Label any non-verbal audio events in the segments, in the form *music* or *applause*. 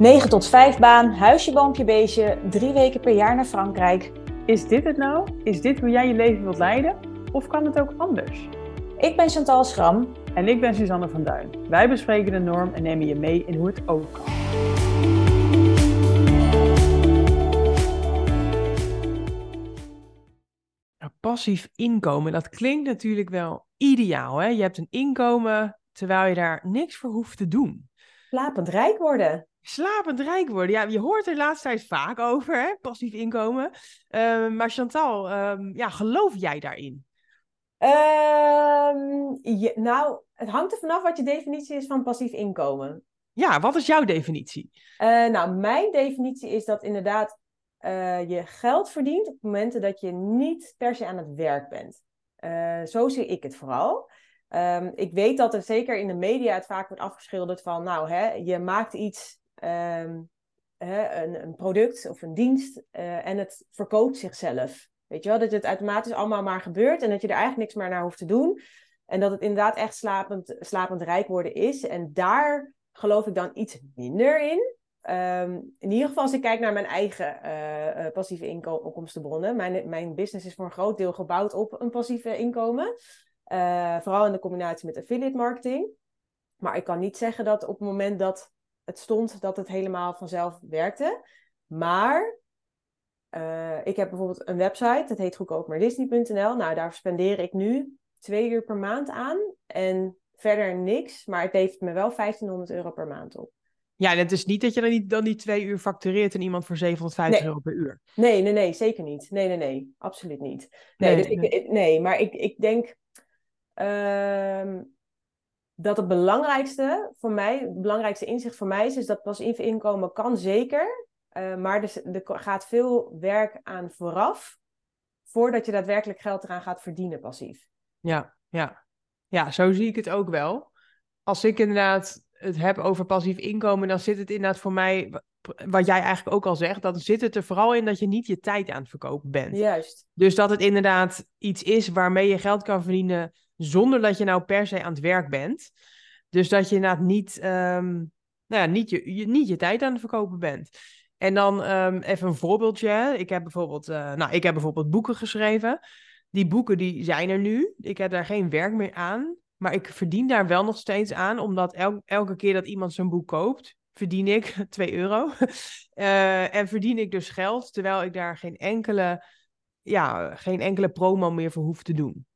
9 tot 5 baan, huisje, boompje, beestje, drie weken per jaar naar Frankrijk. Is dit het nou? Is dit hoe jij je leven wilt leiden? Of kan het ook anders? Ik ben Chantal Schram. En ik ben Suzanne van Duin. Wij bespreken de norm en nemen je mee in hoe het ook kan. passief inkomen, dat klinkt natuurlijk wel ideaal. Hè? Je hebt een inkomen terwijl je daar niks voor hoeft te doen. Slapend rijk worden. Slapend rijk worden. Ja, je hoort er laatst tijd vaak over, hè? passief inkomen. Uh, maar Chantal, um, ja, geloof jij daarin? Um, nou, het hangt er vanaf wat je definitie is van passief inkomen. Ja, wat is jouw definitie? Uh, nou, mijn definitie is dat inderdaad uh, je geld verdient op momenten dat je niet per se aan het werk bent. Uh, zo zie ik het vooral. Um, ik weet dat er zeker in de media het vaak wordt afgeschilderd van, nou, hè, je maakt iets, um, hè, een, een, product of een dienst uh, en het verkoopt zichzelf. Weet je wel, dat het automatisch allemaal maar gebeurt en dat je er eigenlijk niks meer naar hoeft te doen. En dat het inderdaad echt slapend, slapend rijk worden is. En daar geloof ik dan iets minder in. Um, in ieder geval als ik kijk naar mijn eigen uh, uh, passieve inkomstenbronnen. Mijn, mijn business is voor een groot deel gebouwd op een passieve inkomen. Vooral in de combinatie met affiliate marketing. Maar ik kan niet zeggen dat op het moment dat het stond, dat het helemaal vanzelf werkte. Maar ik heb bijvoorbeeld een website, dat heet goedkoopmaardisney.nl. Nou, daar spendeer ik nu twee uur per maand aan. En verder niks, maar het levert me wel 1500 euro per maand op. Ja, en het is niet dat je dan, niet, dan die twee uur factureert en iemand voor 750 euro per uur. Nee, nee, nee, zeker niet. Nee, nee, nee, absoluut niet. Nee, nee, dus nee. Ik, nee maar ik, ik denk uh, dat het belangrijkste voor mij, het belangrijkste inzicht voor mij is, is dat passief inkomen kan zeker, uh, maar er, er gaat veel werk aan vooraf, voordat je daadwerkelijk geld eraan gaat verdienen passief. Ja, ja. Ja, zo zie ik het ook wel. Als ik inderdaad het heb over passief inkomen, dan zit het inderdaad voor mij, wat jij eigenlijk ook al zegt, dan zit het er vooral in dat je niet je tijd aan het verkopen bent. Juist. Dus dat het inderdaad iets is waarmee je geld kan verdienen zonder dat je nou per se aan het werk bent. Dus dat je inderdaad niet, um, nou ja, niet, je, niet je tijd aan het verkopen bent. En dan um, even een voorbeeldje. Ik heb bijvoorbeeld, uh, nou, ik heb bijvoorbeeld boeken geschreven. Die boeken die zijn er nu. Ik heb daar geen werk meer aan. Maar ik verdien daar wel nog steeds aan, omdat el elke keer dat iemand zo'n boek koopt, verdien ik *laughs* 2 euro. uh, *laughs* en verdien ik dus geld, terwijl ik daar geen enkele, ja, geen enkele promo meer voor hoef te doen.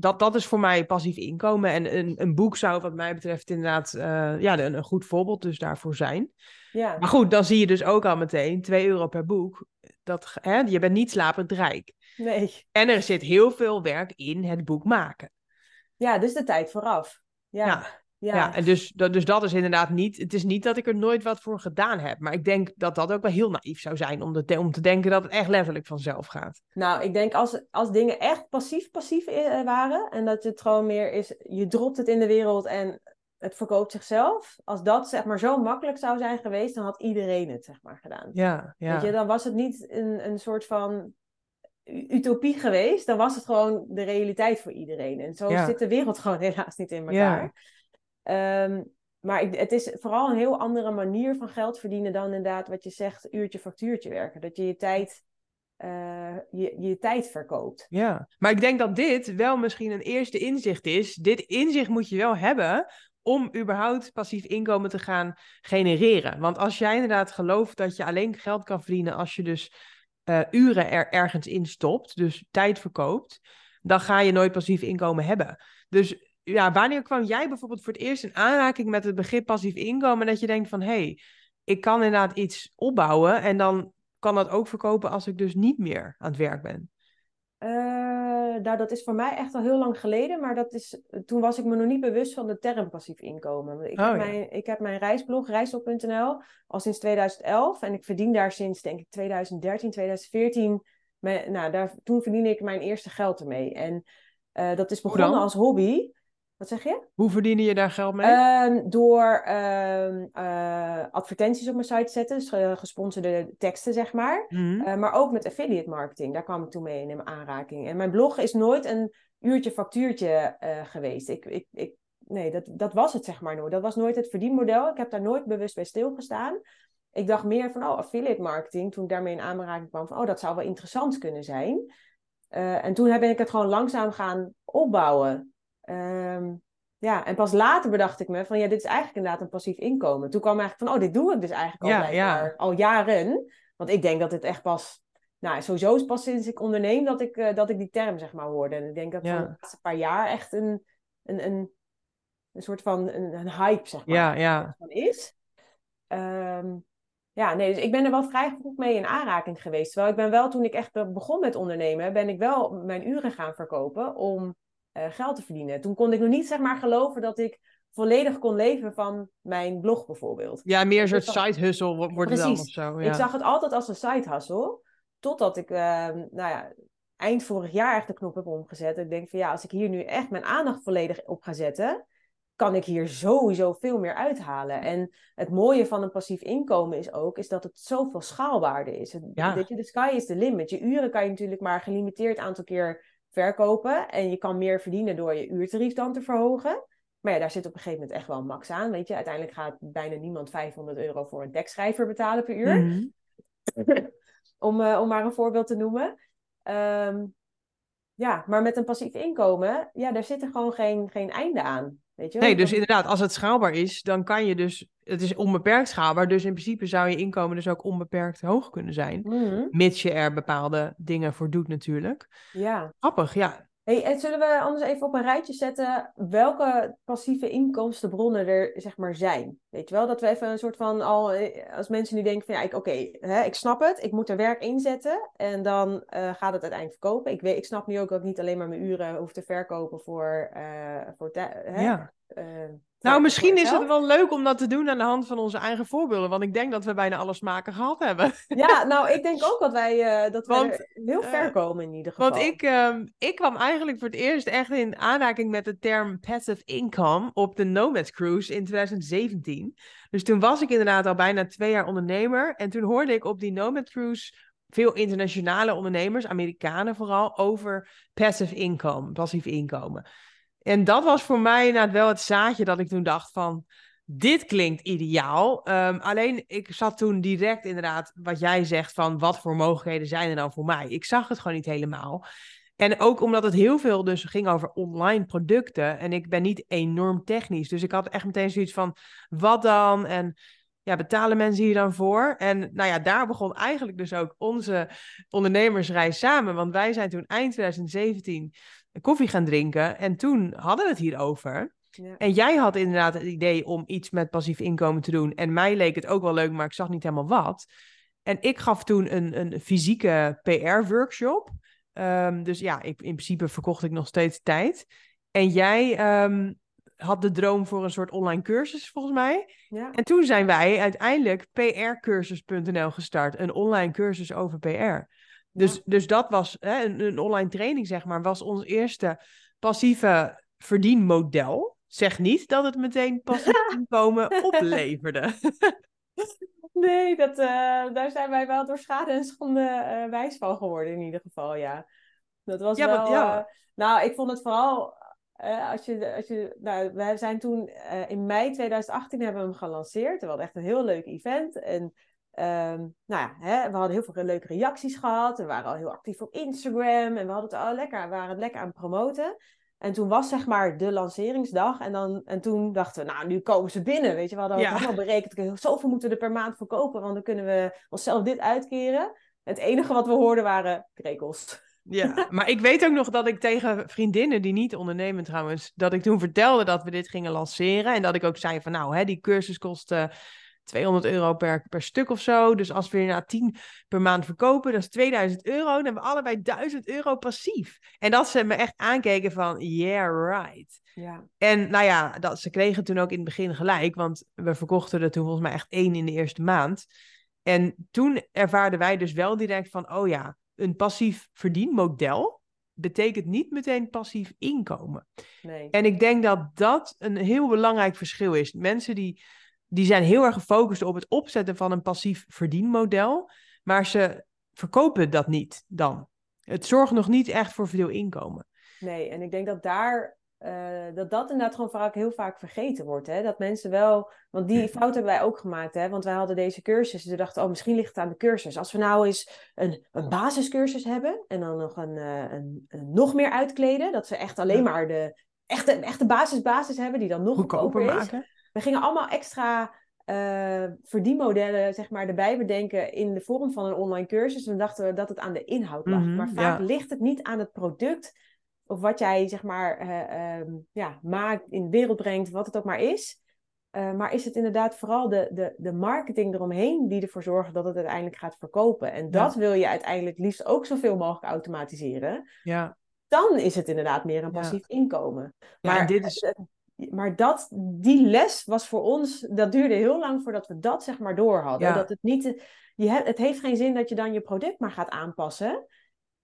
Dat, dat is voor mij passief inkomen. En een, een boek zou wat mij betreft inderdaad uh, ja, een, een, goed voorbeeld dus daarvoor zijn. Ja. Maar goed, dan zie je dus ook al meteen 2 euro per boek. Dat, hè, je bent niet slapend rijk. Nee. En er zit heel veel werk in het boek maken. Ja, dus de tijd vooraf. Ja. ja. Ja. ja, en dus, dat, dus dat is inderdaad niet. Het is niet dat ik er nooit wat voor gedaan heb. Maar ik denk dat dat ook wel heel naïef zou zijn om, de, om te denken dat het echt letterlijk vanzelf gaat. Nou, ik denk als, als dingen echt passief-passief waren. En dat het gewoon meer is. Je dropt het in de wereld en het verkoopt zichzelf. Als dat zeg maar zo makkelijk zou zijn geweest, dan had iedereen het zeg maar gedaan. Ja, ja. Weet je, dan was het niet een, een soort van utopie geweest, dan was het gewoon de realiteit voor iedereen. En zo Ja. zit de wereld gewoon *laughs* helaas niet in elkaar. Ehm, maar ik, het is vooral een heel andere manier van geld verdienen dan inderdaad wat je zegt, uurtje factuurtje werken. Dat je je tijd, eh, je, je tijd verkoopt. Ja, maar ik denk dat dit wel misschien een eerste inzicht is. Dit inzicht moet je wel hebben om überhaupt passief inkomen te gaan genereren. Want als jij inderdaad gelooft dat je alleen geld kan verdienen als je dus uh, uren er ergens in stopt, dus tijd verkoopt, dan ga je nooit passief inkomen hebben. Dus ja, wanneer kwam jij bijvoorbeeld voor het eerst in aanraking met het begrip passief inkomen dat je denkt van hé, hey, ik kan inderdaad iets opbouwen en dan kan dat ook verkopen als ik dus niet meer aan het werk ben? Uh, nou, dat is voor mij echt al heel lang geleden, maar dat is, toen was ik me nog niet bewust van de term passief inkomen. Ik, Oh, heb, ja. mijn, ik heb mijn reisblog, reisop.nl, al sinds 2011 en ik verdien daar sinds, denk ik, 2013, 2014. Mijn, nou, daar, toen verdiende ik mijn eerste geld ermee. En uh, dat is begonnen als hobby. Wat zeg je? Hoe verdiende je daar geld mee? Ehm, door ehm, eh, advertenties op mijn site te zetten, dus eh, gesponsorde teksten, zeg maar. Mhm. Eh, maar ook met affiliate marketing, daar kwam ik toen mee in mijn aanraking. En mijn blog is nooit een uurtje factuurtje geweest. Ik, ik, ik nee, dat, dat was het zeg maar nooit. Dat was nooit het verdienmodel. Ik heb daar nooit bewust bij stilgestaan. Ik dacht meer van, oh, affiliate marketing, toen ik daarmee in aanraking kwam, van, oh, dat zou wel interessant kunnen zijn. En toen ben ik het gewoon langzaam gaan opbouwen. Um, ja, en pas later bedacht ik me van, ja, dit is eigenlijk inderdaad een passief inkomen. Toen kwam eigenlijk van, oh, dit doe ik dus eigenlijk al, ja, ja. al jaren. Want ik denk dat het echt pas nou, sowieso is pas sinds ik onderneem dat ik, uh, dat ik die term zeg maar hoorde. En ik denk dat ja. van de laatste paar jaar echt een, een, een, een soort van een, een hype zeg maar ja, ja. Van is. Um, ja, nee, dus ik ben er wel vrij goed mee in aanraking geweest. Terwijl ik ben wel, toen ik echt begon met ondernemen, ben ik wel mijn uren gaan verkopen om geld te verdienen. Toen kon ik nog niet zeg maar geloven dat ik volledig kon leven van mijn blog bijvoorbeeld. Ja, meer een soort side hustle wordt het dan of zo. Ja. Ik zag het altijd als een side hustle. Totdat ik, uh, nou ja, eind vorig jaar echt de knop heb omgezet. Ik denk van ja, als ik hier nu echt mijn aandacht volledig op ga zetten, kan ik hier sowieso veel meer uithalen. En het mooie van een passief inkomen is ook, is dat het zoveel schaalbaarder is. Ja. Je, de sky is the limit. Je uren kan je natuurlijk maar een gelimiteerd aantal keer verkopen. En je kan meer verdienen door je uurtarief dan te verhogen. Maar ja, daar zit op een gegeven moment echt wel een max aan. Weet je, uiteindelijk gaat bijna niemand 500 euro voor een dekschrijver betalen per uur. Mhm. *laughs* om, uh, om maar een voorbeeld te noemen. Um, ja, maar met een passief inkomen, ja, daar zit er gewoon geen, geen einde aan. Weet je Nee, dus inderdaad, als het schaalbaar is, dan kan je dus, het is onbeperkt schaalbaar, dus in principe zou je inkomen dus ook onbeperkt hoog kunnen zijn, mm mits je er bepaalde dingen voor doet natuurlijk. Ja. Grappig, ja. Hey, en zullen we anders even op een rijtje zetten welke passieve inkomstenbronnen er zeg maar zijn? Weet je wel, dat we even een soort van al, eh, als mensen nu denken van ja, oké, ik snap het, ik moet er werk inzetten en dan uh, gaat het uiteindelijk verkopen. Ik, weet, ik snap nu ook dat ik niet alleen maar mijn uren hoef te verkopen voor, uh, voor hè, ja. Nou, misschien is het wel leuk om dat te doen aan de hand van onze eigen voorbeelden. Want ik denk dat we bijna alle smaken gehad hebben. Ja, nou, ik denk ook dat wij, uh, dat wij heel ver uh, komen in ieder geval. Want ik, uh, ik kwam eigenlijk voor het eerst echt in aanraking met de term passive income op de Nomad Cruise in 2017. Dus toen was ik inderdaad al bijna twee jaar ondernemer. En toen hoorde ik op die Nomad Cruise veel internationale ondernemers, Amerikanen vooral, over passive income, passief inkomen. En dat was voor mij inderdaad wel het zaadje dat ik toen dacht van, dit klinkt ideaal. Ehm, alleen ik zat toen direct inderdaad, wat jij zegt van, wat voor mogelijkheden zijn er dan voor mij? Ik zag het gewoon niet helemaal. En ook omdat het heel veel dus ging over online producten. En ik ben niet enorm technisch. Dus ik had echt meteen zoiets van, wat dan? En ja, betalen mensen hier dan voor? En nou ja, daar begon eigenlijk dus ook onze ondernemersreis samen. Want wij zijn toen eind 2017 koffie gaan drinken. En toen hadden we het hierover. Ja. En jij had inderdaad het idee om iets met passief inkomen te doen. En mij leek het ook wel leuk, maar ik zag niet helemaal wat. En ik gaf toen een, een fysieke PR-workshop. Ehm, dus ja, ik, in principe verkocht ik nog steeds tijd. En jij ehm, had de droom voor een soort online cursus, volgens mij. Ja. En toen zijn wij uiteindelijk prcursus.nl gestart. Een online cursus over PR. Dus, dus dat was hè, een, een, online training, zeg maar, was ons eerste passieve verdienmodel. Zeg niet dat het meteen passief *laughs* inkomen opleverde. *laughs* nee, dat, uh, daar zijn wij wel door schade en schande uh, wijs van geworden, in ieder geval, ja. Dat was ja, wel... ja. Uh, nou, ik vond het vooral... als je, als je, nou, we zijn toen in mei 2018 hebben we hem gelanceerd. We hadden echt een heel leuk event. En Um, nou ja, hè, we hadden heel veel leuke reacties gehad. We waren al heel actief op Instagram. En we hadden het al lekker, we waren het lekker aan het promoten. En toen was zeg maar de lanceringsdag. En, dan, en toen dachten we, nou, nu komen ze binnen. Weet je, we hadden ja. helemaal berekend. Zoveel moeten we er per maand verkopen. Want dan kunnen we onszelf dit uitkeren. Het enige wat we hoorden waren krekels. Ja, *laughs* maar ik weet ook nog dat ik tegen vriendinnen die niet ondernemen trouwens, dat ik toen vertelde dat we dit gingen lanceren. En dat ik ook zei van nou, hè, die cursus kost 200 euro per, per stuk of zo. Dus als we na 10 per maand verkopen, dat is 2000 euro. Dan hebben we allebei 1000 euro passief. En dat ze me echt aankeken van, yeah, right. Ja. En nou ja, dat, ze kregen toen ook in het begin gelijk, want we verkochten er toen volgens mij echt één in de eerste maand. En toen ervaarden wij dus wel direct van, oh ja, een passief verdienmodel betekent niet meteen passief inkomen. Nee. En ik denk dat dat een heel belangrijk verschil is. Mensen die die zijn heel erg gefocust op het opzetten van een passief verdienmodel, maar ze verkopen dat niet dan. Het zorgt nog niet echt voor veel inkomen. Nee, en ik denk dat daar uh, dat dat inderdaad gewoon vaak heel vaak vergeten wordt. Hè? Dat mensen wel, want die fout hebben wij ook gemaakt. Hè? Want wij hadden deze cursus. Dus we dachten, oh, misschien ligt het aan de cursus. Als we nou eens een, een basiscursus hebben en dan nog een, uh, een, een, nog meer uitkleden. Dat ze echt alleen maar de echte, echte basis, basis hebben, die dan nog goedkoper is. Maken. We gingen allemaal extra uh, verdienmodellen zeg maar, erbij bedenken in de vorm van een online cursus. En dan dachten we dat het aan de inhoud lag. Mm -hmm, maar vaak ja. ligt het niet aan het product of wat jij zeg maar uh, um, ja, maakt, in de wereld brengt, wat het ook maar is. Uh, maar is het inderdaad vooral de, de, de marketing eromheen die ervoor zorgt dat het uiteindelijk gaat verkopen. En dat wil je uiteindelijk liefst ook zoveel mogelijk automatiseren. Ja. Dan is het inderdaad meer een passief ja. inkomen. Maar, dit is... maar dat, die les was voor ons, dat duurde heel lang voordat we dat zeg maar door hadden. Dat het niet, je, het heeft geen zin dat je dan je product maar gaat aanpassen.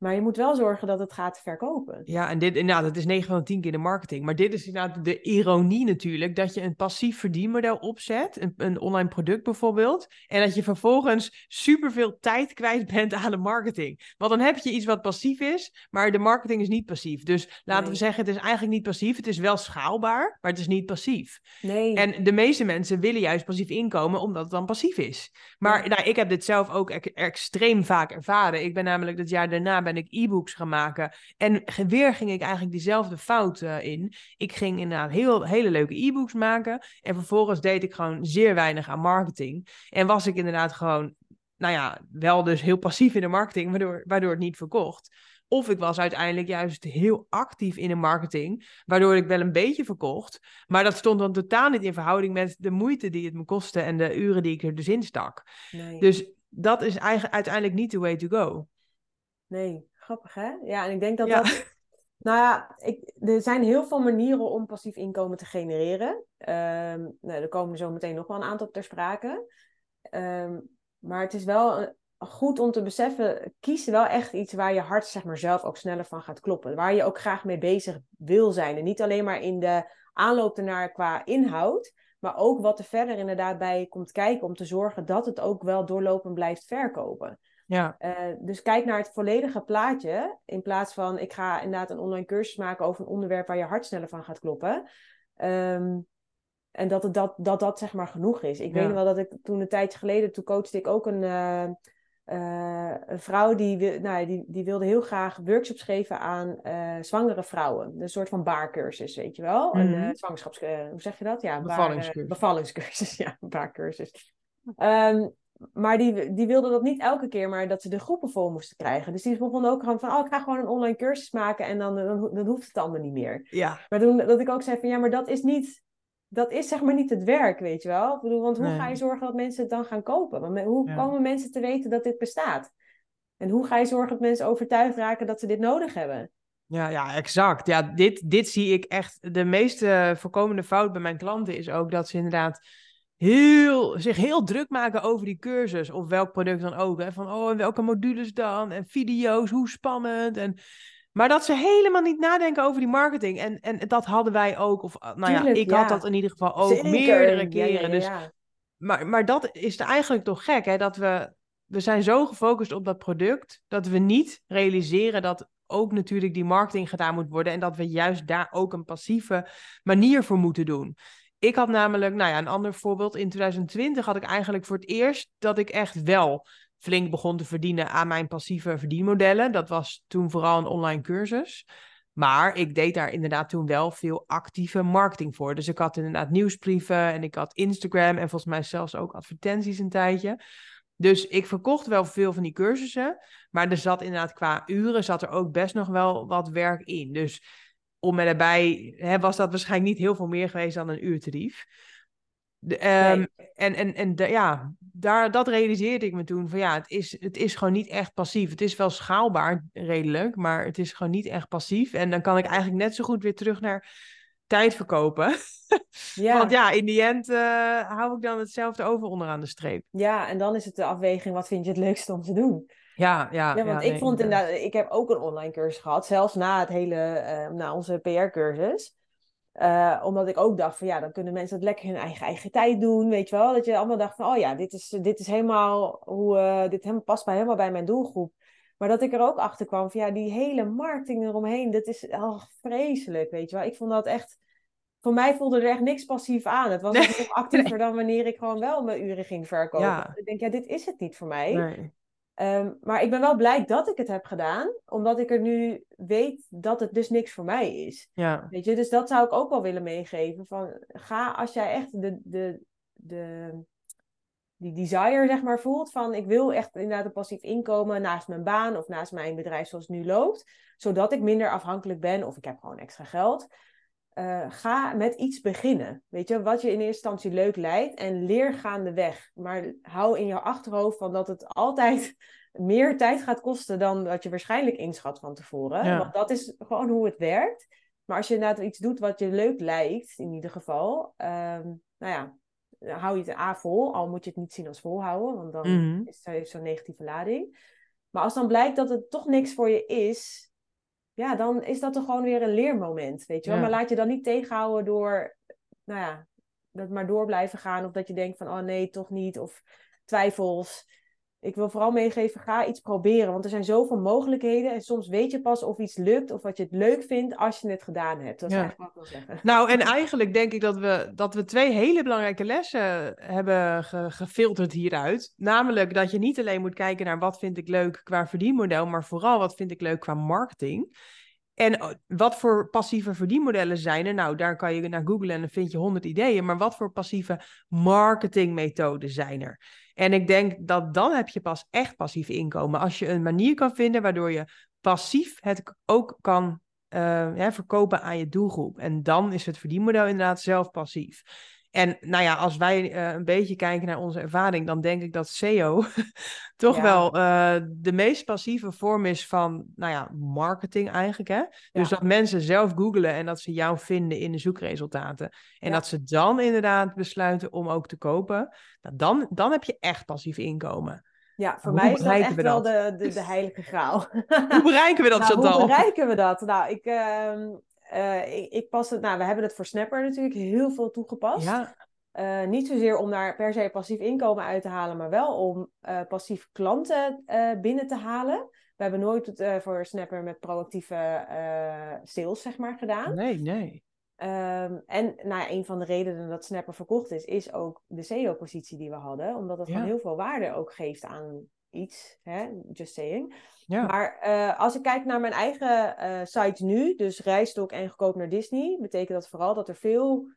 Maar je moet wel zorgen dat het gaat verkopen. Ja, en dit, inderdaad, dat is 9 van de 10 keer de marketing. Maar dit is inderdaad de ironie natuurlijk, dat je een passief verdienmodel opzet, een, een online product bijvoorbeeld, en dat je vervolgens superveel tijd kwijt *laughs* bent aan de marketing. Want dan heb je iets wat passief is, maar de marketing is niet passief. Dus laten nee. we zeggen, het is eigenlijk niet passief, het is wel schaalbaar, maar het is niet passief. Nee. En de meeste mensen willen juist passief inkomen, omdat het dan passief is. Maar ja. nou, ik heb dit zelf ook e extreem vaak ervaren. Ik ben namelijk dat jaar daarna ben ik e-books gaan maken. En weer ging ik eigenlijk diezelfde fout uh, in. Ik ging inderdaad heel, hele leuke e-books maken. En vervolgens deed ik gewoon zeer weinig aan marketing. En was ik inderdaad gewoon, nou ja, wel dus heel passief in de marketing, waardoor, waardoor het niet verkocht. Of ik was uiteindelijk juist heel actief in de marketing, waardoor ik wel een beetje verkocht. Maar dat stond dan totaal niet in verhouding met de moeite die het me kostte en de uren die ik er dus in stak. Nee. Dus dat is eigenlijk uiteindelijk niet the way to go. Nee, grappig hè? Ja, en ik denk dat ja. dat... *laughs* Nou ja, ik, er zijn heel veel manieren om passief inkomen te genereren. Um, nou, er komen zo meteen nog wel een aantal ter sprake. Um, maar het is wel goed om te beseffen, kies wel echt iets waar je hart zeg maar, zelf ook sneller van gaat kloppen. Waar je ook graag mee bezig wil zijn. En niet alleen maar in de aanloop ernaar qua inhoud, maar ook wat er verder inderdaad bij komt kijken om te zorgen dat het ook wel doorlopend blijft verkopen. Ja. Uh, dus kijk naar het volledige plaatje. In plaats van ik ga inderdaad een online cursus maken over een onderwerp waar je hart sneller van gaat kloppen. Um, en dat, het, dat, dat dat zeg maar genoeg is. Ik ja. weet nog wel dat ik toen een tijdje geleden, toen coachte ik ook een, uh, uh, een vrouw die, nou, die, die wilde heel graag workshops geven aan zwangere vrouwen. Een soort van baarcursus, weet je wel. Mm -hmm. Een zwangerschaps... hoe zeg je dat? Ja, bevallingscursus. bevallingscursus, *laughs* ja, baarcursus. Um, maar die, die wilde dat niet elke keer, maar dat ze de groepen vol moesten krijgen. Dus die begon ook gewoon van, oh, ik ga gewoon een online cursus maken en dan, dan, dan hoeft het allemaal niet meer. Ja. Maar toen dat ik ook zei van, ja, maar dat is niet, dat is zeg maar niet het werk, weet je wel. Ik bedoel, want hoe nee. ga je zorgen dat mensen het dan gaan kopen? Want hoe ja. komen mensen te weten dat dit bestaat? En hoe ga je zorgen dat mensen overtuigd raken dat ze dit nodig hebben? Ja, ja, exact. Ja, dit, dit zie ik echt. De meeste voorkomende fout bij mijn klanten is ook dat ze inderdaad heel, zich heel druk maken over die cursus. Of welk product dan ook. Hè? Van, oh, en welke modules dan? En video's, hoe spannend. En, maar dat ze helemaal niet nadenken over die marketing. En, en dat hadden wij ook. Of nou ja, Tuurlijk, ik ja. had dat in ieder geval ook Zeker. meerdere keren. Ja, dus, maar, maar dat is eigenlijk toch gek, hè? Dat we, we zijn zo gefocust op dat product. Dat we niet realiseren dat ook natuurlijk die marketing gedaan moet worden. En dat we juist daar ook een passieve manier voor moeten doen. Ik had namelijk, nou ja, een ander voorbeeld. In 2020 had ik eigenlijk voor het eerst dat ik echt wel flink begon te verdienen aan mijn passieve verdienmodellen. Dat was toen vooral een online cursus. Maar ik deed daar inderdaad toen wel veel actieve marketing voor. Dus ik had inderdaad nieuwsbrieven en ik had Instagram en volgens mij zelfs ook advertenties een tijdje. Dus ik verkocht wel veel van die cursussen. Maar er zat inderdaad qua uren zat er ook best nog wel wat werk in. Dus om en daarbij hè, was dat waarschijnlijk niet heel veel meer geweest dan een uurtarief. De, um, nee. En, en, en de, ja, daar, dat realiseerde ik me toen van ja, het is, het is gewoon niet echt passief. Het is wel schaalbaar redelijk, maar het is gewoon niet echt passief. En dan kan ik eigenlijk net zo goed weer terug naar tijd verkopen. *laughs* Ja. Want ja, in die end uh, hou ik dan hetzelfde over onderaan de streep. Ja, en dan is het de afweging, wat vind je het leukste om te doen? Ja, ja. Ja, want ja, ik vond inderdaad, ik heb ook een online cursus gehad, zelfs na het hele, uh, na onze PR-cursus. Uh, omdat ik ook dacht van ja, dan kunnen mensen het lekker hun eigen, eigen tijd doen, weet je wel. Dat je allemaal dacht van, oh ja, dit is, dit is helemaal hoe, uh, dit helemaal, past bij, helemaal bij mijn doelgroep. Maar dat ik er ook achter kwam van ja, die hele marketing eromheen, dat is oh, vreselijk, weet je wel. Ik vond dat echt, voor mij voelde er echt niks passief aan. Het was Nee. nog actiever *laughs* dan wanneer ik gewoon wel mijn uren ging verkopen. Ja. Ik denk, ja, dit is het niet voor mij. Nee. Ehm, maar ik ben wel blij dat ik het heb gedaan, omdat ik er nu weet dat het dus niks voor mij is. Ja. Weet je, dus dat zou ik ook wel willen meegeven. Van, ga als jij echt de, de, de, die desire, zeg maar, voelt van ik wil echt inderdaad een passief inkomen naast mijn baan of naast mijn bedrijf zoals het nu loopt, zodat ik minder afhankelijk ben of ik heb gewoon extra geld. Eh, ga met iets beginnen. Weet je, wat je in eerste instantie leuk lijkt en leer gaandeweg. Maar hou in je achterhoofd van dat het altijd *laughs* meer tijd gaat kosten dan wat je waarschijnlijk inschat van tevoren. Ja. Want dat is gewoon hoe het werkt. Maar als je inderdaad iets doet wat je leuk lijkt, in ieder geval, ehm, nou ja, hou je het A vol, al moet je het niet zien als volhouden, want dan Mhm. is het zo'n negatieve lading. Maar als dan blijkt dat het toch niks voor je is, ja, dan is dat toch gewoon weer een leermoment, weet je wel. Ja. Maar laat je dan niet tegenhouden door, nou ja, dat maar door blijven gaan. Of dat je denkt van, oh nee, toch niet. Of twijfels. Ik wil vooral meegeven, ga iets proberen. Want er zijn zoveel mogelijkheden. En soms weet je pas of iets lukt of wat je het leuk vindt als je het gedaan hebt. Dat is Ja. eigenlijk wat ik wil zeggen. Nou, en *laughs* eigenlijk denk ik dat we, dat we twee hele belangrijke lessen hebben ge- gefilterd hieruit. Namelijk dat je niet alleen moet kijken naar wat vind ik leuk qua verdienmodel, maar vooral wat vind ik leuk qua marketing. En oh, wat voor passieve verdienmodellen zijn er? Nou, daar kan je naar googlen en dan vind je honderd ideeën. Maar wat voor passieve marketingmethoden zijn er? En ik denk dat dan heb je pas echt passief inkomen. Als je een manier kan vinden waardoor je passief het ook kan eh, verkopen aan je doelgroep. En dan is het verdienmodel inderdaad zelf passief. En nou ja, als wij eh, een beetje kijken naar onze ervaring, dan denk ik dat SEO *laughs* toch Ja. wel eh, de meest passieve vorm is van, nou ja, marketing eigenlijk. Hè? Dus dat mensen zelf googlen en dat ze jou vinden in de zoekresultaten. En Ja. dat ze dan inderdaad besluiten om ook te kopen. Nou, dan, dan heb je echt passief inkomen. Ja, voor Hoe mij is dat echt we wel de, de, de heilige graal. Hoe bereiken we *laughs* dat, Nou, Chantal? hoe bereiken we dat? Nou, ik, ehm, eh, ik, ik pas het, nou, we hebben het voor Snapper natuurlijk heel veel toegepast. Ja, Eh, niet zozeer om daar per se passief inkomen uit te halen, maar wel om eh, passief klanten binnen te halen. We hebben nooit het voor Snapper met proactieve sales, zeg maar, gedaan. nee, nee. Ehm, en nou ja, een van de redenen dat Snapper verkocht is, is ook de SEO-positie die we hadden. Omdat het Ja. gewoon heel veel waarde ook geeft aan iets. Hè? Just saying. Ja, Maar eh, als ik kijk naar mijn eigen eh sites nu, dus Rijstok en Goedkoop naar Disney, betekent dat vooral dat er veel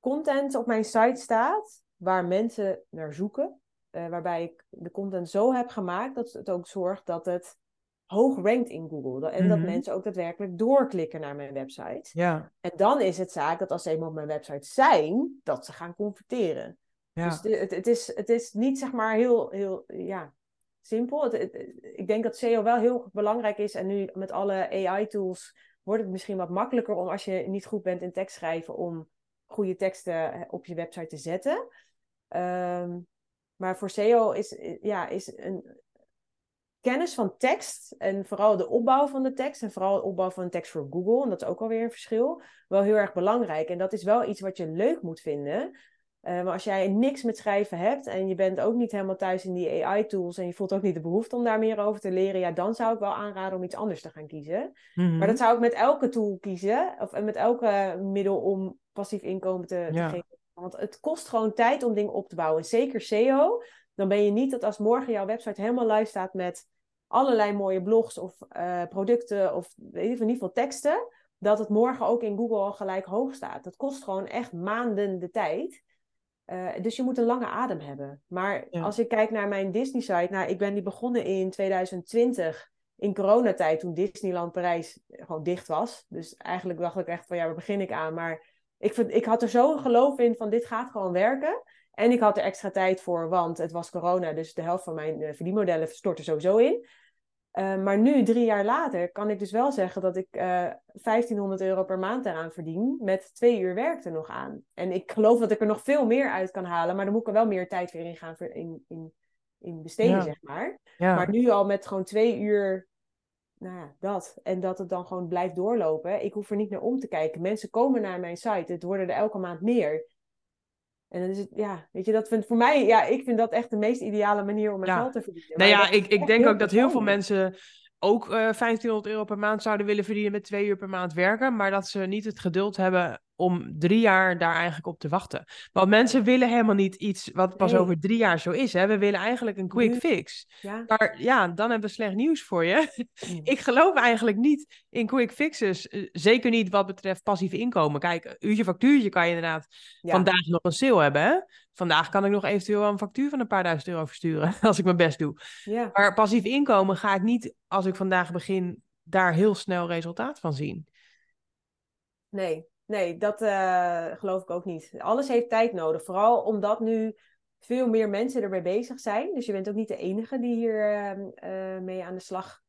content op mijn site staat waar mensen naar zoeken. Eh, waarbij ik de content zo heb gemaakt dat het ook zorgt dat het hoog rankt in Google. En dat Mhm. mensen ook daadwerkelijk doorklikken naar mijn website. ja, En dan is het zaak dat als ze eenmaal op mijn website zijn, dat ze gaan converteren. ja. Dus de- het, het, is, het is niet zeg maar heel, heel ja, simpel. Ik denk dat SEO wel heel belangrijk is. En nu met alle AI-tools wordt het misschien wat makkelijker om als je niet goed bent in tekstschrijven, om goede teksten eh, op je website te zetten. Ehm, maar voor SEO is, eh, ja, is een kennis van tekst en vooral de opbouw van de tekst en vooral de opbouw van tekst voor Google, en dat is ook alweer een verschil, wel heel erg belangrijk. En dat is wel iets wat je leuk moet vinden. Eh, maar als jij niks met schrijven hebt en je bent ook niet helemaal thuis in die AI-tools en je voelt ook niet de behoefte om daar meer over te leren, ja, dan zou ik wel aanraden om iets anders te gaan kiezen. Mhm. Maar dat zou ik met elke tool kiezen, of en met elke middel om passief inkomen te, te Ja. geven. Want het kost gewoon tijd om dingen op te bouwen. En zeker SEO, dan ben je niet dat als morgen jouw website helemaal live staat met allerlei mooie blogs of eh, producten of in ieder geval teksten, dat het morgen ook in Google al gelijk hoog staat. Dat kost gewoon echt maanden de tijd. Eh, dus je moet een lange adem hebben. Maar Ja. als ik kijk naar mijn Disney-site, nou, ik ben die begonnen in 2020 in coronatijd, toen Disneyland Parijs gewoon dicht was. Dus eigenlijk dacht ik echt van ja, waar begin ik aan? Maar ik, vind, ik had er zo'n geloof in van dit gaat gewoon werken. En ik had er extra tijd voor, want het was corona, dus de helft van mijn eh, verdienmodellen stortte sowieso in. Eh, maar nu, drie jaar later, kan ik dus wel zeggen dat ik eh 1500 euro per maand eraan verdien. Met twee uur werk er nog aan. En ik geloof dat ik er nog veel meer uit kan halen. Maar dan moet ik er wel meer tijd weer in gaan in, in, in besteden, Ja. zeg maar. ja. Maar nu al met gewoon twee uur, nou ja, dat. En dat het dan gewoon blijft doorlopen. Ik hoef er niet naar om te kijken. Mensen komen naar mijn site. Het worden er elke maand meer. En dan is het, ja, weet je, dat vindt voor mij, ja, ik vind dat echt de meest ideale manier om mijn Ja. geld te verdienen. Nou Maar ja, ik, ik denk ook dat heel veel mensen ook eh 1500 euro per maand zouden willen verdienen met twee uur per maand werken, maar dat ze niet het geduld hebben om drie jaar daar eigenlijk op te wachten. Want mensen willen helemaal niet iets wat pas Nee. over drie jaar zo is. Hè? We willen eigenlijk een quick Nu. fix. Ja, Maar ja, dan hebben we slecht nieuws voor je. Mm. *laughs* Ik geloof eigenlijk niet in quick fixes. eh, Zeker niet wat betreft passief inkomen. Kijk, uurtje factuurtje kan je inderdaad ja. vandaag nog een sale hebben. Hè? Vandaag kan ik nog eventueel een factuur van een paar duizend euro versturen. *laughs* Als ik mijn best doe. ja. Maar passief inkomen ga ik niet, als ik vandaag begin, daar heel snel resultaat van zien. Nee, nee, dat eh, geloof ik ook niet. Alles heeft tijd nodig. Vooral omdat nu veel meer mensen ermee bezig zijn. Dus je bent ook niet de enige die hier ehm, eh, mee aan de slag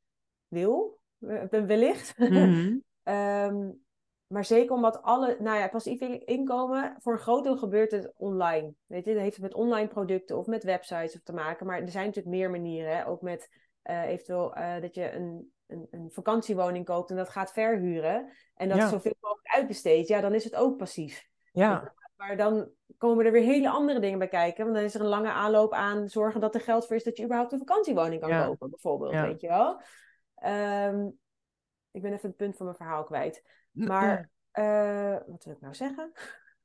wil, wellicht. Mhm. *laughs* Ehm, maar zeker omdat alle, nou ja, passief in- inkomen, voor een groot deel gebeurt het online. Weet je, dat heeft het met online producten of met websites of te maken. Maar er zijn natuurlijk meer manieren, hè? ook met eh, eventueel dat je een, een, een vakantiewoning koopt en dat gaat verhuren. En dat Ja. zoveel mogelijk uitbesteedt, ja, dan is het ook passief. Ja, Maar dan komen er weer hele andere dingen bij kijken. Want dan is er een lange aanloop aan zorgen dat er geld voor is dat je überhaupt een vakantiewoning kan Ja. kopen, bijvoorbeeld. Ja. Weet je wel? Ehm, ik ben even het punt van mijn verhaal kwijt. Maar eh, wat wil ik nou zeggen?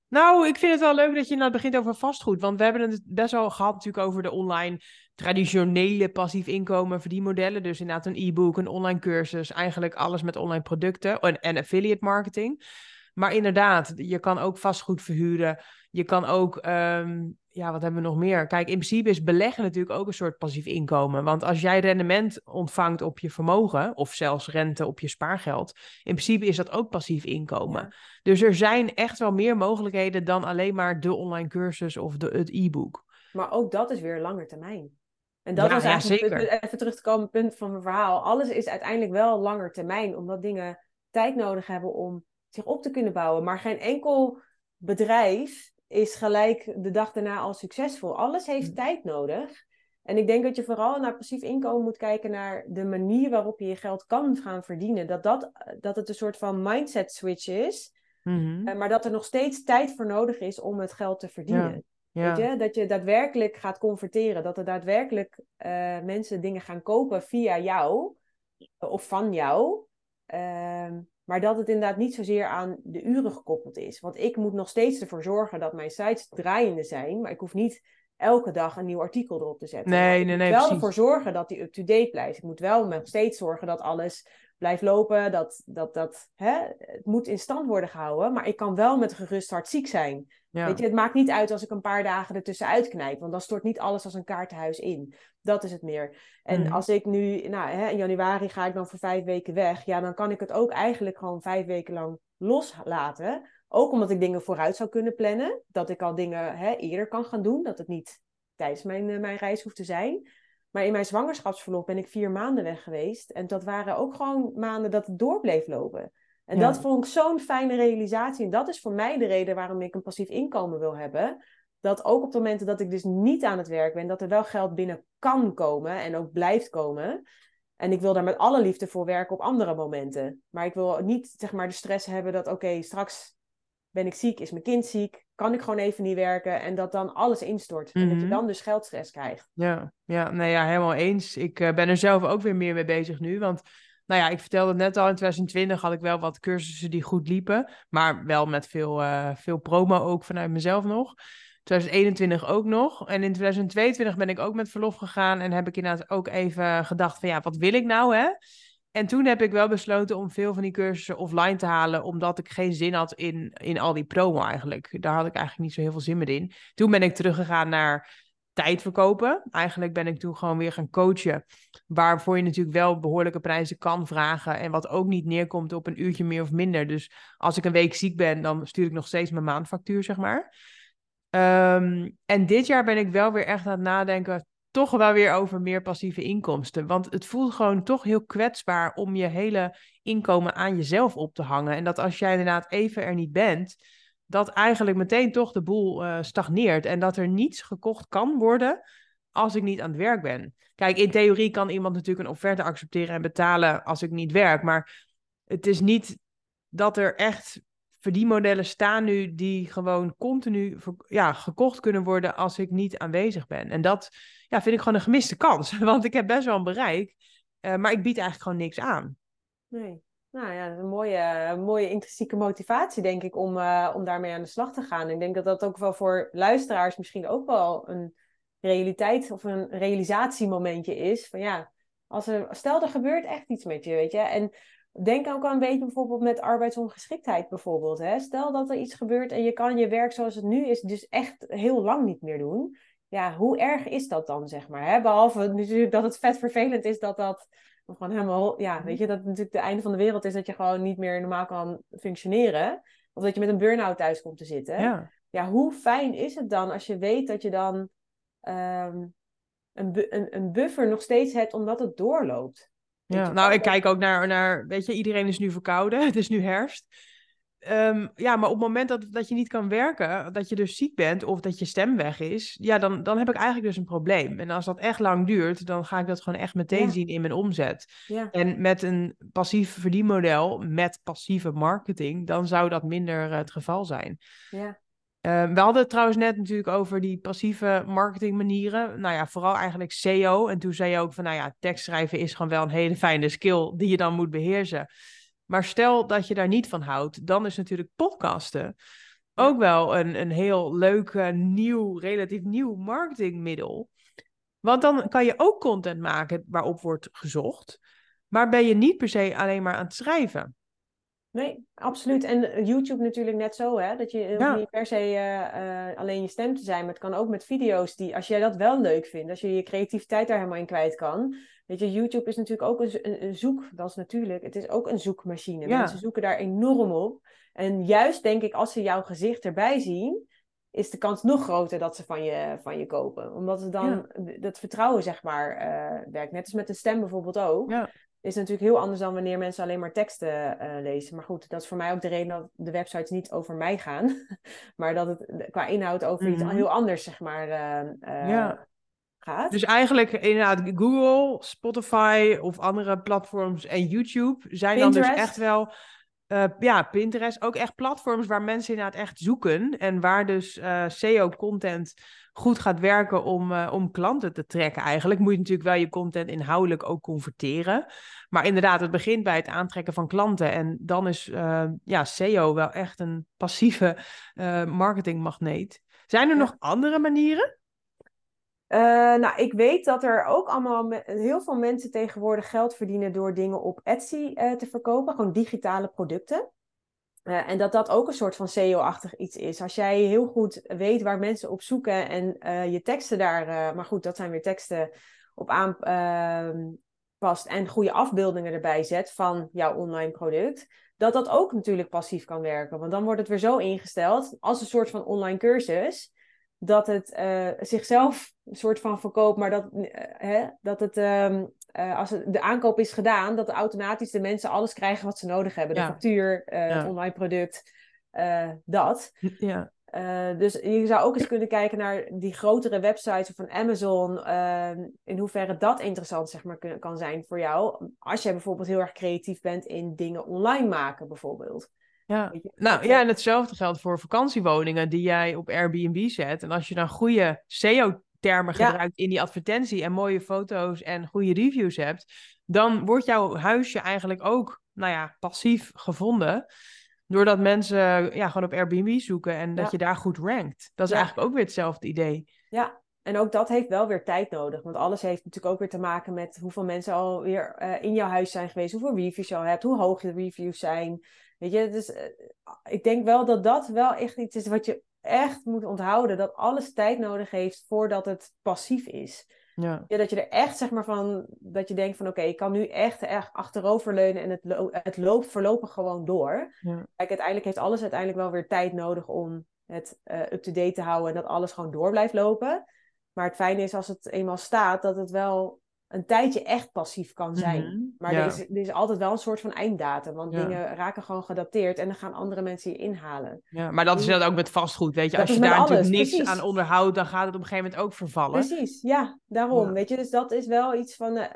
Nou, ik vind het wel leuk dat je nou begint over vastgoed. Want we hebben het best wel gehad natuurlijk over de online traditionele passief inkomen verdienmodellen. Dus inderdaad een e-book, een online cursus. Eigenlijk alles met online producten en, en affiliate marketing. Maar inderdaad, je kan ook vastgoed verhuren. Je kan ook, ehm, ja, wat hebben we nog meer? Kijk, in principe is beleggen natuurlijk ook een soort passief inkomen. Want als jij rendement ontvangt op je vermogen, of zelfs rente op je spaargeld, in principe is dat ook passief inkomen. Ja. Dus er zijn echt wel meer mogelijkheden dan alleen maar de online cursus of de, het e-book. Maar ook dat is weer langer termijn. En dat Ja, was eigenlijk zeker. even terug te komen het punt van mijn verhaal. Alles is uiteindelijk wel langer termijn, omdat dingen tijd nodig hebben om zich op te kunnen bouwen. Maar geen enkel bedrijf is gelijk de dag daarna al succesvol. Alles heeft Mm. tijd nodig. En ik denk dat je vooral naar passief inkomen moet kijken naar de manier waarop je je geld kan gaan verdienen. Dat, dat, dat het een soort van mindset switch is, Mhm. eh, maar dat er nog steeds tijd voor nodig is om het geld te verdienen. Ja. Weet je? Dat je daadwerkelijk gaat converteren. Dat er daadwerkelijk eh, mensen dingen gaan kopen via jou eh, of van jou. Ehm, maar dat het inderdaad niet zozeer aan de uren gekoppeld is. Want ik moet nog steeds ervoor zorgen dat mijn sites draaiende zijn. Maar ik hoef niet elke dag een nieuw artikel erop te zetten. Nee, ik nee, moet nee, wel precies. ervoor zorgen dat die up-to-date blijft. Ik moet wel nog steeds zorgen dat alles blijft lopen. Dat, dat, dat, hè? Het moet in stand worden gehouden. Maar ik kan wel met een gerust hart ziek zijn. Ja. Weet je, het maakt niet uit als ik een paar dagen ertussen uitknijp, want dan stort niet alles als een kaartenhuis in. Dat is het meer. En Mhm. als ik nu, nou, hè, in januari ga ik dan voor vijf weken weg, ja, dan kan ik het ook eigenlijk gewoon vijf weken lang loslaten. Ook omdat ik dingen vooruit zou kunnen plannen, dat ik al dingen hè, eerder kan gaan doen, dat het niet tijdens mijn, eh, mijn reis hoeft te zijn. Maar in mijn zwangerschapsverlof ben ik vier maanden weg geweest. En dat waren ook gewoon maanden dat het door bleef lopen. En Ja. dat vond ik zo'n fijne realisatie. En dat is voor mij de reden waarom ik een passief inkomen wil hebben. Dat ook op de momenten dat ik dus niet aan het werk ben, dat er wel geld binnen kan komen en ook blijft komen. En ik wil daar met alle liefde voor werken op andere momenten. Maar ik wil niet zeg maar de stress hebben dat oké, straks ben ik ziek, is mijn kind ziek, kan ik gewoon even niet werken en dat dan alles instort. En dat je Mhm. dan dus geldstress krijgt. Ja, ja, nee, ja, helemaal eens. Ik eh, ben er zelf ook weer meer mee bezig nu. Want, nou ja, ik vertelde het net al, in 2020 had ik wel wat cursussen die goed liepen. Maar wel met veel, eh, veel promo ook vanuit mezelf nog. 2021 ook nog. En in 2022 ben ik ook met verlof gegaan. En heb ik inderdaad ook even gedacht van, ja, wat wil ik nou, hè? En toen heb ik wel besloten om veel van die cursussen offline te halen, omdat ik geen zin had in, in al die promo eigenlijk. Daar had ik eigenlijk niet zo heel veel zin meer in. Toen ben ik teruggegaan naar tijd verkopen. Eigenlijk ben ik toen gewoon weer gaan coachen. Waarvoor je natuurlijk wel behoorlijke prijzen kan vragen. En wat ook niet neerkomt op een uurtje meer of minder. Dus als ik een week ziek ben, dan stuur ik nog steeds mijn maandfactuur, zeg maar. Ehm, en dit jaar ben ik wel weer echt aan het nadenken. Toch wel weer over meer passieve inkomsten. Want het voelt gewoon toch heel kwetsbaar om je hele inkomen aan jezelf op te hangen. En dat als jij inderdaad even er niet bent, dat eigenlijk meteen toch de boel eh, stagneert. En dat er niets gekocht kan worden als ik niet aan het werk ben. Kijk, in theorie kan iemand natuurlijk een offerte accepteren en betalen als ik niet werk. Maar het is niet dat er echt verdienmodellen staan nu die gewoon continu ja, gekocht kunnen worden als ik niet aanwezig ben. En dat ja, vind ik gewoon een gemiste kans. *laughs* Want ik heb best wel een bereik, uh, maar ik bied eigenlijk gewoon niks aan. Nee. Nou ja, een mooie, mooie intrinsieke motivatie, denk ik, om, uh, om daarmee aan de slag te gaan. Ik denk dat dat ook wel voor luisteraars misschien ook wel een realiteit of een realisatiemomentje is. Van ja, als er, stel er gebeurt echt iets met je, weet je. En denk ook al een beetje bijvoorbeeld met arbeidsongeschiktheid bijvoorbeeld. Hè? Stel dat er iets gebeurt en je kan je werk zoals het nu is dus echt heel lang niet meer doen. Ja, hoe erg is dat dan, zeg maar? Hè? Behalve natuurlijk dat het vet vervelend is dat dat gewoon helemaal... Ja, weet je, dat het natuurlijk het einde van de wereld is dat je gewoon niet meer normaal kan functioneren. Of dat je met een burn-out thuis komt te zitten. Ja. ja, hoe fijn is het dan als je weet dat je dan um, een, een, een buffer nog steeds hebt omdat het doorloopt? Ja, nou, ik kijk ook naar, naar, weet je, iedereen is nu verkouden, *laughs* het is nu herfst. Um, ja, maar op het moment dat, dat je niet kan werken, dat je dus ziek bent of dat je stem weg is, ja, dan, dan heb ik eigenlijk dus een probleem. En als dat echt lang duurt, dan ga ik dat gewoon echt meteen zien in mijn omzet. Ja. En met een passief verdienmodel, met passieve marketing, dan zou dat minder uh, het geval zijn. Ja. Uh, we hadden het trouwens net natuurlijk over die passieve marketingmanieren. Nou ja, vooral eigenlijk SEO. En toen zei je ook van, nou ja, tekstschrijven is gewoon wel een hele fijne skill die je dan moet beheersen. Maar stel dat je daar niet van houdt, dan is natuurlijk podcasten ook wel een, een heel leuk, nieuw, relatief nieuw marketingmiddel. Want dan kan je ook content maken waarop wordt gezocht. Maar ben je niet per se alleen maar aan het schrijven. Nee, absoluut. En YouTube natuurlijk net zo, hè? Dat je ja. niet per se uh, uh, alleen je stem te zijn, maar het kan ook met video's die, als jij dat wel leuk vindt, als je je creativiteit daar helemaal in kwijt kan. Weet je, YouTube is natuurlijk ook een, een, zoek, dat is natuurlijk, het is ook een zoekmachine. Ja. Mensen zoeken daar enorm op. En juist denk ik, als ze jouw gezicht erbij zien, is de kans nog groter dat ze van je, van je kopen. Omdat het dan dat vertrouwen, zeg maar, uh, werkt. Net als met de stem bijvoorbeeld ook. Ja is natuurlijk heel anders dan wanneer mensen alleen maar teksten uh, lezen. Maar goed, dat is voor mij ook de reden dat de websites niet over mij gaan. *laughs* maar dat het qua inhoud over iets Mhm. heel anders, zeg maar, uh, Ja. gaat. Dus eigenlijk inderdaad Google, Spotify of andere platforms en YouTube zijn dan dus echt wel... eh, ja, Pinterest, ook echt platforms waar mensen inderdaad echt zoeken. En waar dus eh, SEO-content goed gaat werken om, eh, om klanten te trekken eigenlijk. Moet je natuurlijk wel je content inhoudelijk ook converteren. Maar inderdaad, het begint bij het aantrekken van klanten. En dan is eh, ja, SEO wel echt een passieve eh, marketingmagneet. Zijn er Ja. nog andere manieren? Nou, ik weet dat er ook allemaal heel veel mensen tegenwoordig geld verdienen door dingen op Etsy te verkopen, gewoon digitale producten. Eh, en dat dat ook een soort van SEO-achtig iets is. Als jij heel goed weet waar mensen op zoeken en eh, je teksten daar, eh, maar goed, dat zijn weer teksten op aanpast en goede afbeeldingen erbij zet van jouw online product, dat dat ook natuurlijk passief kan werken. Want dan wordt het weer zo ingesteld als een soort van online cursus dat het zichzelf een soort van verkoopt, maar dat, hè, dat het, eh, als de aankoop is gedaan, dat automatisch de mensen alles krijgen wat ze nodig hebben. De Ja. factuur, eh, Ja. het online product, eh, dat. Ja. Eh, dus je zou ook eens kunnen kijken naar die grotere websites van Amazon, ehm, in hoeverre dat interessant zeg maar, kan zijn voor jou. Als jij bijvoorbeeld heel erg creatief bent in dingen online maken, bijvoorbeeld. Ja. Nou ja, en hetzelfde geldt voor vakantiewoningen die jij op Airbnb zet. En als je dan goede SEO-termen Ja. gebruikt in die advertentie en mooie foto's en goede reviews hebt, dan wordt jouw huisje eigenlijk ook, nou ja, passief gevonden. Doordat mensen ja, gewoon op Airbnb zoeken en dat Ja. je daar goed rankt. Dat is Ja. eigenlijk ook weer hetzelfde idee. Ja, en ook dat heeft wel weer tijd nodig. Want alles heeft natuurlijk ook weer te maken met hoeveel mensen alweer uh, in jouw huis zijn geweest, hoeveel reviews je al hebt, hoe hoog de reviews zijn. Weet je, dus uh, ik denk wel dat dat wel echt iets is wat je echt moet onthouden. Dat alles tijd nodig heeft voordat het passief is. Ja. Ja, dat je er echt zeg maar van, dat je denkt van oké, okay, ik kan nu echt, echt achteroverleunen en het, lo het loopt voorlopig gewoon door. Ja. Kijk, uiteindelijk heeft alles uiteindelijk wel weer tijd nodig om het uh, up-to-date te houden en dat alles gewoon door blijft lopen. Maar het fijne is als het eenmaal staat, dat het wel een tijdje echt passief kan zijn. Mhm, Maar ja. er, is, er is altijd wel een soort van einddatum. Want Ja. dingen raken gewoon gedateerd en dan gaan andere mensen je inhalen. Ja, maar dat is dat ook met vastgoed, weet je. Dat Als je daar natuurlijk niks precies. aan onderhoudt, dan gaat het op een gegeven moment ook vervallen. Precies, ja, daarom. Ja. Weet je, dus dat is wel iets van. eh,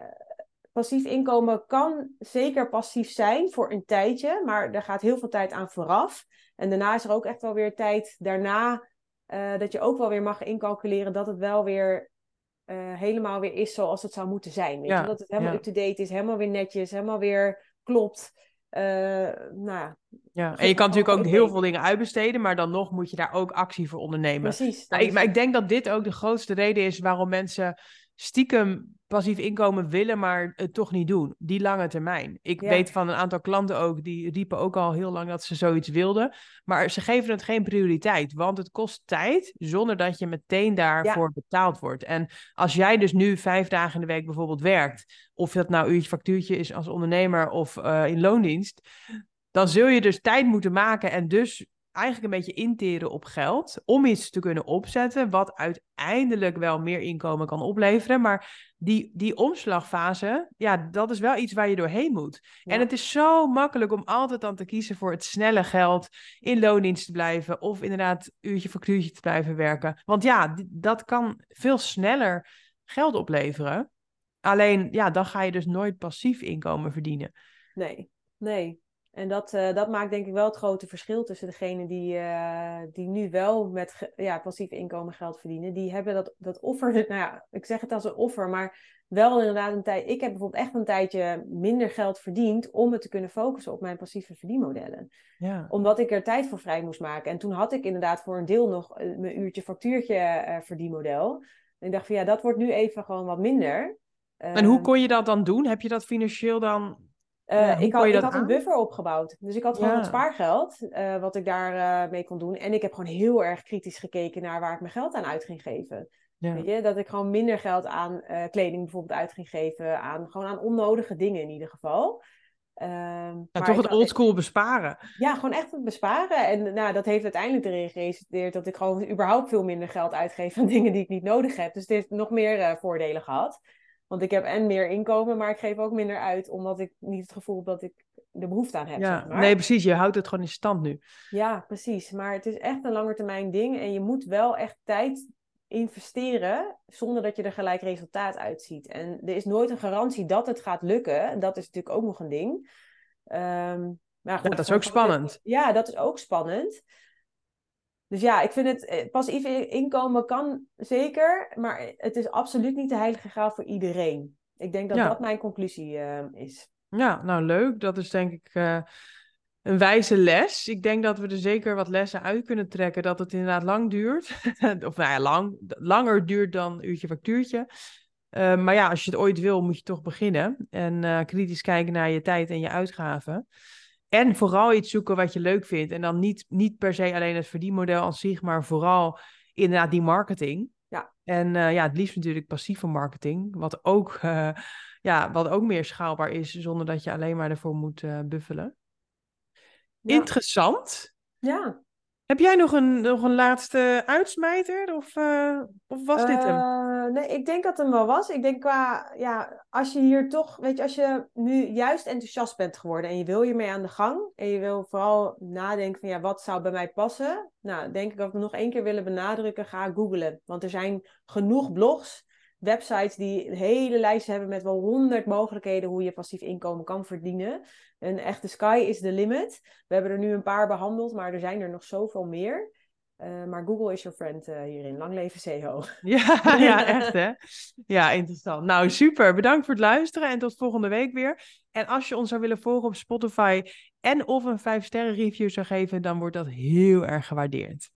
passief inkomen kan zeker passief zijn voor een tijdje, maar er gaat heel veel tijd aan vooraf. En daarna is er ook echt wel weer tijd daarna uh, dat je ook wel weer mag incalculeren dat het wel weer uh, helemaal weer is zoals het zou moeten zijn. Weet je? Dat het helemaal up-to-date is, helemaal weer netjes, helemaal weer klopt. Uh, nou, ja, en je kan natuurlijk ook heel veel dingen uitbesteden, maar dan nog moet je daar ook actie voor ondernemen. Precies. Nou, ik, maar ik denk dat dit ook de grootste reden is waarom mensen stiekem passief inkomen willen, maar het toch niet doen. Die lange termijn. Ik weet van een aantal klanten ook, die riepen ook al heel lang dat ze zoiets wilden. Maar ze geven het geen prioriteit, want het kost tijd zonder dat je meteen daarvoor betaald wordt. En als jij dus nu vijf dagen in de week bijvoorbeeld werkt, of dat nou uurtje factuurtje is als ondernemer of uh, in loondienst, dan zul je dus tijd moeten maken en dus eigenlijk een beetje interen op geld om iets te kunnen opzetten wat uiteindelijk wel meer inkomen kan opleveren. Maar die, die omslagfase, ja, dat is wel iets waar je doorheen moet. En het is zo makkelijk om altijd dan te kiezen voor het snelle geld, in loondienst te blijven of inderdaad uurtje voor uurtje te blijven werken. Want ja, dat kan veel sneller geld opleveren. Alleen, ja, dan ga je dus nooit passief inkomen verdienen. Nee, nee. En dat, uh, dat maakt denk ik wel het grote verschil tussen degenen die, uh, die nu wel met ja, passief inkomen geld verdienen. Die hebben dat, dat offer, *laughs* nou ja, ik zeg het als een offer, maar wel inderdaad een tijd. Ik heb bijvoorbeeld echt een tijdje minder geld verdiend om me te kunnen focussen op mijn passieve verdienmodellen. Ja. Omdat ik er tijd voor vrij moest maken. En toen had ik inderdaad voor een deel nog eh, mijn uurtje factuurtje uh, verdienmodel. En ik dacht van ja, dat wordt nu even gewoon wat minder. En hoe ehm, kon je dat dan doen? Heb je dat financieel dan uh, ik had, ik had een buffer opgebouwd. Dus ik had gewoon het spaargeld, uh, wat ik daar uh, mee kon doen. En ik heb gewoon heel erg kritisch gekeken naar waar ik mijn geld aan uit ging geven. Ja. Weet je? Dat ik gewoon minder geld aan kleding bijvoorbeeld uit ging geven. Aan, gewoon aan onnodige dingen in ieder geval. Uh, ja, toch het oldschool besparen. Ja, gewoon echt het besparen. En nou, dat heeft uiteindelijk erin geresulteerd dat ik gewoon überhaupt veel minder geld uitgeef aan *laughs* dingen die ik niet nodig heb. Dus het heeft nog meer voordelen gehad. Want ik heb en meer inkomen, maar ik geef ook minder uit, omdat ik niet het gevoel heb dat ik de behoefte aan heb. Ja, zeg maar. nee, precies. Je houdt het gewoon in stand nu. Ja, precies. Maar het is echt een langetermijn ding. En je moet wel echt tijd investeren zonder dat je er gelijk resultaat uitziet. En er is nooit een garantie dat het gaat lukken. Dat is natuurlijk ook nog een ding. Um, maar goed, ja, dat is ook spannend. Ja, dat is ook spannend. Dus ja, ik vind het eh, passief inkomen kan zeker, maar het is absoluut niet de heilige graal voor iedereen. Ik denk dat dat mijn conclusie uh, is. Ja, nou leuk. Dat is denk ik uh, een wijze les. Ik denk dat we er zeker wat lessen uit kunnen trekken. Dat het inderdaad lang duurt. *laughs* of nou ja, lang, langer duurt dan uurtje factuurtje. Uh, maar ja, als je het ooit wil, moet je toch beginnen. En kritisch kijken naar je tijd en je uitgaven. En vooral iets zoeken wat je leuk vindt. En dan niet, niet per se alleen het verdienmodel aan zich, maar vooral inderdaad die marketing. Ja. En uh, ja, het liefst natuurlijk passieve marketing, wat ook, uh, *laughs* ja, wat ook meer schaalbaar is, zonder dat je alleen maar ervoor moet uh, buffelen. Ja. Interessant. Ja. Heb jij nog een, nog een laatste uitsmijter? Of, uh, of was dit hem? Uh, nee, ik denk dat hem wel was. Ik denk qua, ja, als je hier toch, weet je, als je nu juist enthousiast bent geworden en je wil hiermee aan de gang en je wil vooral nadenken van, ja, wat zou bij mij passen? Nou, denk ik dat we nog één keer willen benadrukken, ga googlen. Want er zijn genoeg blogs websites die een hele lijst hebben met wel honderd mogelijkheden hoe je passief inkomen kan verdienen. En echt, de sky is the limit. We hebben er nu een paar behandeld, maar er zijn er nog zoveel meer. Uh, maar Google is your friend uh, hierin. Lang leven SEO. *laughs* Ja, ja, echt hè? Ja, interessant. Nou, super. Bedankt voor het luisteren en tot volgende week weer. En als je ons zou willen volgen op Spotify en of een 5 sterren review zou geven, dan wordt dat heel erg gewaardeerd.